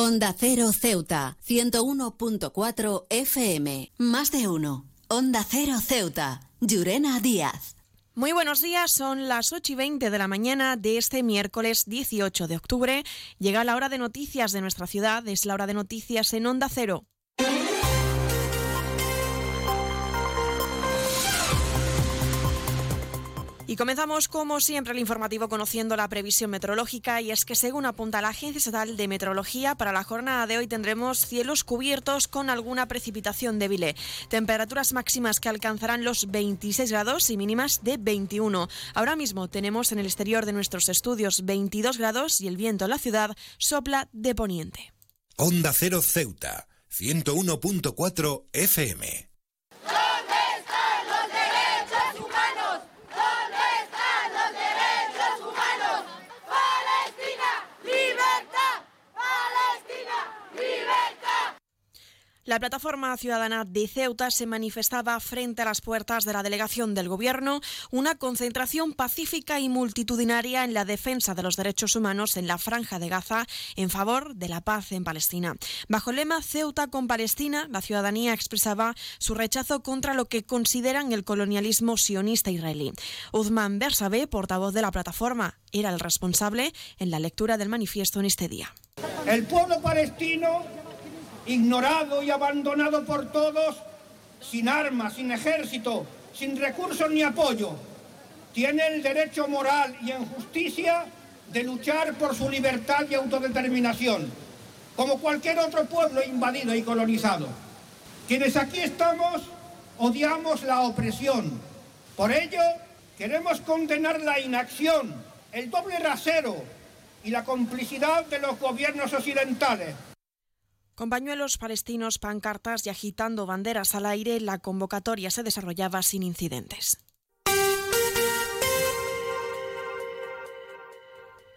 Onda Cero Ceuta, 101.4 FM. Más de uno. Onda Cero Ceuta. Llurena Díaz. Muy buenos días, son las 8 y 20 de la mañana de este miércoles 18 de octubre. Llega la hora de noticias de nuestra ciudad, es la hora de noticias en Onda Cero. Y comenzamos como siempre el informativo conociendo la previsión meteorológica y es que según apunta la Agencia Estatal de Meteorología, para la jornada de hoy tendremos cielos cubiertos con alguna precipitación débil. Temperaturas máximas que alcanzarán los 26 grados y mínimas de 21. Ahora mismo tenemos en el exterior de nuestros estudios 22 grados y el viento en la ciudad sopla de poniente. Onda Cero Ceuta, 101.4 FM. La plataforma ciudadana de Ceuta se manifestaba frente a las puertas de la delegación del Gobierno, una concentración pacífica y multitudinaria en la defensa de los derechos humanos en la franja de Gaza en favor de la paz en Palestina. Bajo el lema Ceuta con Palestina, la ciudadanía expresaba su rechazo contra lo que consideran el colonialismo sionista israelí. Uzman Bersabe, portavoz de la plataforma, era el responsable en la lectura del manifiesto en este día. El pueblo palestino ignorado y abandonado por todos, sin armas, sin ejército, sin recursos ni apoyo, tiene el derecho moral y en justicia de luchar por su libertad y autodeterminación, como cualquier otro pueblo invadido y colonizado. Quienes aquí estamos odiamos la opresión. Por ello, queremos condenar la inacción, el doble rasero y la complicidad de los gobiernos occidentales con pañuelos palestinos, pancartas y agitando banderas al aire, la convocatoria se desarrollaba sin incidentes.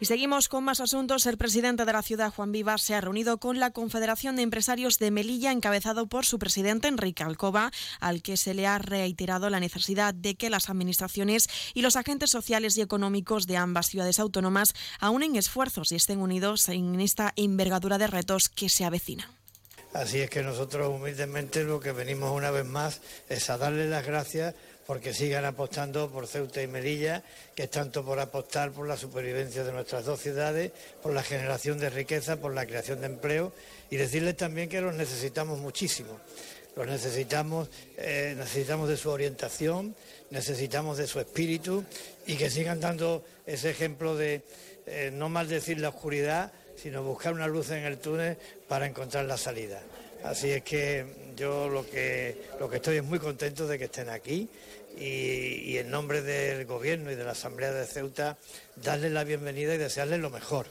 Y seguimos con más asuntos. El presidente de la ciudad, Juan Vivas, se ha reunido con la Confederación de Empresarios de Melilla, encabezado por su presidente, Enrique Alcoba, al que se le ha reiterado la necesidad de que las administraciones y los agentes sociales y económicos de ambas ciudades autónomas aúnen esfuerzos y estén unidos en esta envergadura de retos que se avecina. Así es que nosotros humildemente lo que venimos una vez más es a darle las gracias porque sigan apostando por Ceuta y Melilla, que es tanto por apostar por la supervivencia de nuestras dos ciudades, por la generación de riqueza, por la creación de empleo y decirles también que los necesitamos muchísimo. Los necesitamos, eh, necesitamos de su orientación, necesitamos de su espíritu y que sigan dando ese ejemplo de eh, no maldecir la oscuridad, sino buscar una luz en el túnel para encontrar la salida. Así es que yo lo que, lo que estoy es muy contento de que estén aquí y, y en nombre del Gobierno y de la Asamblea de Ceuta darles la bienvenida y desearles lo mejor.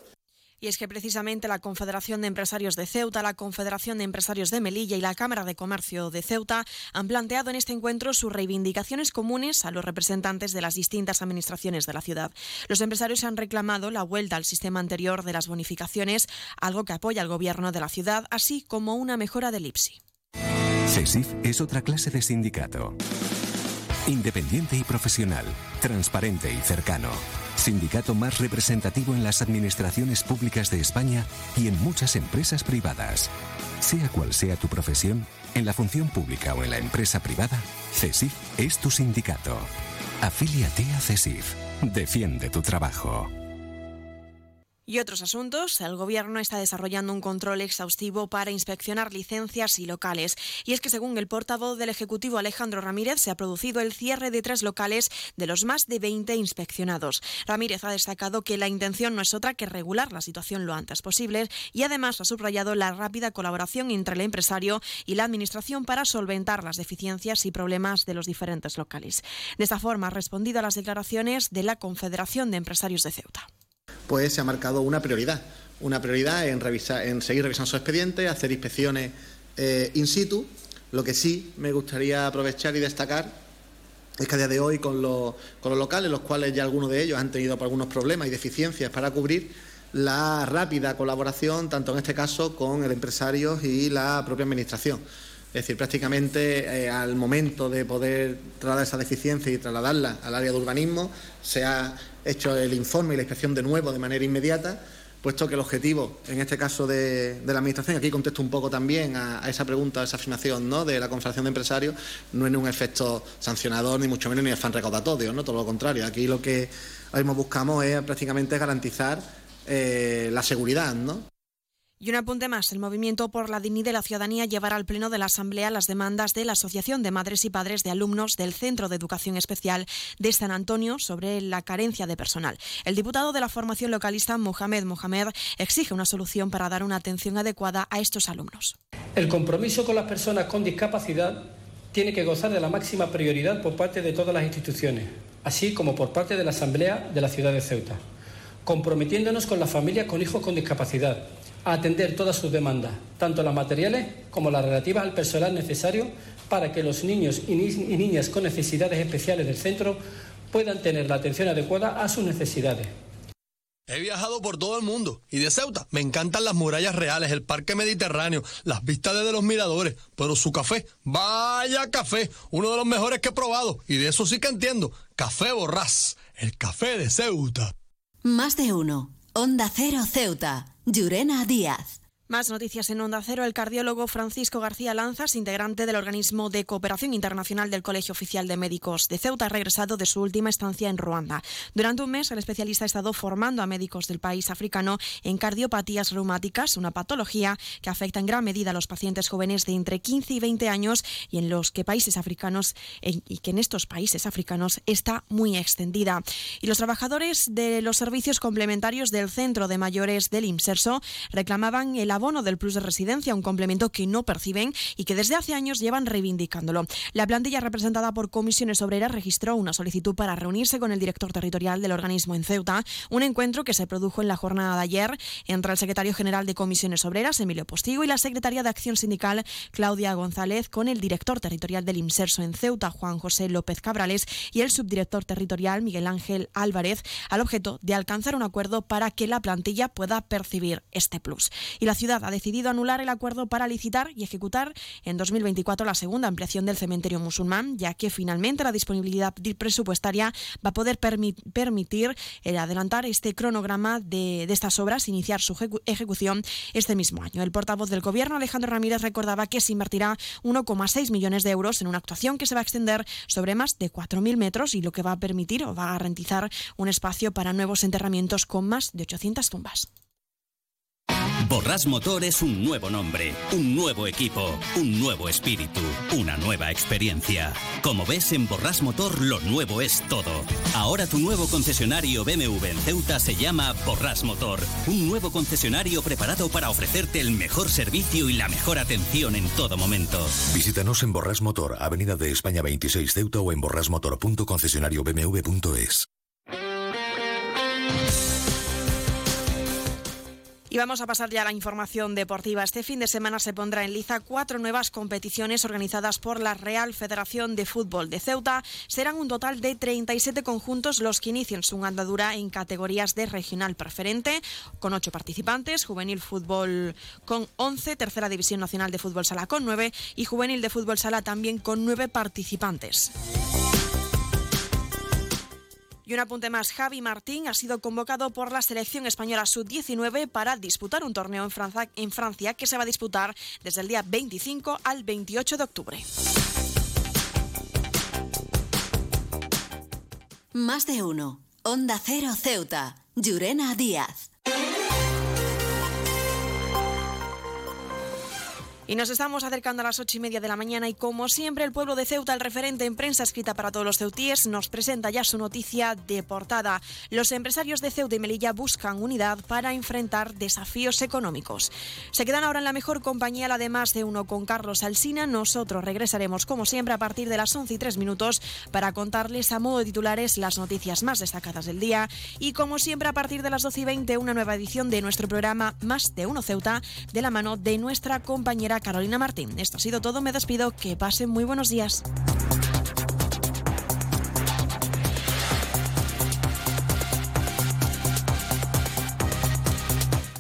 Y es que precisamente la Confederación de Empresarios de Ceuta, la Confederación de Empresarios de Melilla y la Cámara de Comercio de Ceuta han planteado en este encuentro sus reivindicaciones comunes a los representantes de las distintas administraciones de la ciudad. Los empresarios han reclamado la vuelta al sistema anterior de las bonificaciones, algo que apoya al gobierno de la ciudad, así como una mejora del IPSI. CESIF es otra clase de sindicato. Independiente y profesional, transparente y cercano sindicato más representativo en las administraciones públicas de España y en muchas empresas privadas. Sea cual sea tu profesión, en la función pública o en la empresa privada, CESIF es tu sindicato. Afíliate a CESIF. Defiende tu trabajo. Y otros asuntos, el Gobierno está desarrollando un control exhaustivo para inspeccionar licencias y locales. Y es que según el portavoz del Ejecutivo Alejandro Ramírez, se ha producido el cierre de tres locales de los más de 20 inspeccionados. Ramírez ha destacado que la intención no es otra que regular la situación lo antes posible y además ha subrayado la rápida colaboración entre el empresario y la Administración para solventar las deficiencias y problemas de los diferentes locales. De esta forma ha respondido a las declaraciones de la Confederación de Empresarios de Ceuta pues se ha marcado una prioridad. Una prioridad en, revisar, en seguir revisando su expediente, hacer inspecciones eh, in situ. Lo que sí me gustaría aprovechar y destacar es que a día de hoy con los, con los locales, los cuales ya algunos de ellos han tenido algunos problemas y deficiencias para cubrir, la rápida colaboración, tanto en este caso con el empresario y la propia Administración. Es decir, prácticamente eh, al momento de poder trasladar esa deficiencia y trasladarla al área de urbanismo, se ha hecho el informe y la inspección de nuevo de manera inmediata puesto que el objetivo, en este caso de, la Administración, aquí contesto un poco también a, esa pregunta, a esa afirmación ¿no? de la Confederación de Empresarios, no es un efecto sancionador, ni mucho menos ni fan recaudatorio, ¿no? todo lo contrario. Aquí lo que ahora mismo buscamos es prácticamente garantizar eh, la seguridad, ¿no? Y un apunte más, el Movimiento por la Dignidad de la Ciudadanía llevará al Pleno de la Asamblea las demandas de la Asociación de Madres y Padres de Alumnos del Centro de Educación Especial de San Antonio sobre la carencia de personal. El diputado de la formación localista, Mohamed Mohamed, exige una solución para dar una atención adecuada a estos alumnos. El compromiso con las personas con discapacidad tiene que gozar de la máxima prioridad por parte de todas las instituciones, así como por parte de la Asamblea de la ciudad de Ceuta, comprometiéndonos con las familias con hijos con discapacidad a atender todas sus demandas, tanto las materiales como las relativas al personal necesario para que los niños y, niñas con necesidades especiales del centro puedan tener la atención adecuada a sus necesidades. He viajado por todo el mundo y de Ceuta me encantan las murallas reales, el parque mediterráneo, las vistas desde los miradores, pero su café, vaya café, uno de los mejores que he probado y de eso sí que entiendo, Café Borrás, el café de Ceuta. Más de uno. Onda Cero Ceuta. Llurena Díaz. Más noticias en Onda Cero. El cardiólogo Francisco García Lanzas, integrante del organismo de cooperación internacional del Colegio Oficial de Médicos de Ceuta, ha regresado de su última estancia en Ruanda. Durante un mes, el especialista ha estado formando a médicos del país africano en cardiopatías reumáticas, una patología que afecta en gran medida a los pacientes jóvenes de entre 15 y 20 años y en los que países africanos y que en estos países africanos está muy extendida. Y los trabajadores de los servicios complementarios del Centro de Mayores del IMSERSO reclamaban el abono del plus de residencia, un complemento que no perciben y que desde hace años llevan reivindicándolo. La plantilla representada por comisiones obreras registró una solicitud para reunirse con el director territorial del organismo en Ceuta, un encuentro que se produjo en la jornada de ayer entre el secretario general de comisiones obreras, Emilio Postigo, y la secretaria de Acción Sindical, Claudia González, con el director territorial del IMSERSO en Ceuta, Juan José López Cabrales, y el subdirector territorial, Miguel Ángel Álvarez, al objeto de alcanzar un acuerdo para que la plantilla pueda percibir este plus. Y la ciudad ha decidido anular el acuerdo para licitar y ejecutar en 2024 la segunda ampliación del cementerio musulmán, ya que finalmente la disponibilidad presupuestaria va a poder permitir el adelantar este cronograma de, de estas obras, iniciar su ejecución este mismo año. El portavoz del Gobierno, Alejandro Ramírez, recordaba que se invertirá 1,6 millones de euros en una actuación que se va a extender sobre más de 4.000 metros y lo que va a permitir o va a garantizar un espacio para nuevos enterramientos con más de 800 tumbas. Borras Motor es un nuevo nombre, un nuevo equipo, un nuevo espíritu, una nueva experiencia. Como ves, en Borras Motor lo nuevo es todo. Ahora tu nuevo concesionario BMW en Ceuta se llama Borras Motor, un nuevo concesionario preparado para ofrecerte el mejor servicio y la mejor atención en todo momento. Visítanos en Borras Motor, Avenida de España 26 Ceuta o en borrasmotor.concesionariobmw.es. Y vamos a pasar ya a la información deportiva. Este fin de semana se pondrá en liza cuatro nuevas competiciones organizadas por la Real Federación de Fútbol de Ceuta. Serán un total de 37 conjuntos los que inician su andadura en categorías de regional preferente, con ocho participantes, juvenil fútbol con 11, tercera división nacional de fútbol sala con nueve y juvenil de fútbol sala también con nueve participantes. Y un apunte más, Javi Martín ha sido convocado por la selección española sub-19 para disputar un torneo en Francia, que se va a disputar desde el día 25 al 28 de octubre. Más de uno. Onda Cero Ceuta. Llurena Díaz. Y nos estamos acercando a las ocho y media de la mañana y como siempre el pueblo de Ceuta, el referente en prensa escrita para todos los ceutíes, nos presenta ya su noticia de portada. Los empresarios de Ceuta y Melilla buscan unidad para enfrentar desafíos económicos. Se quedan ahora en la mejor compañía, la de más de uno con Carlos Alsina. Nosotros regresaremos como siempre a partir de las once y tres minutos para contarles a modo de titulares las noticias más destacadas del día y como siempre a partir de las doce y veinte una nueva edición de nuestro programa Más de uno Ceuta de la mano de nuestra compañera Carolina Martín. Esto ha sido todo, me despido, que pasen muy buenos días.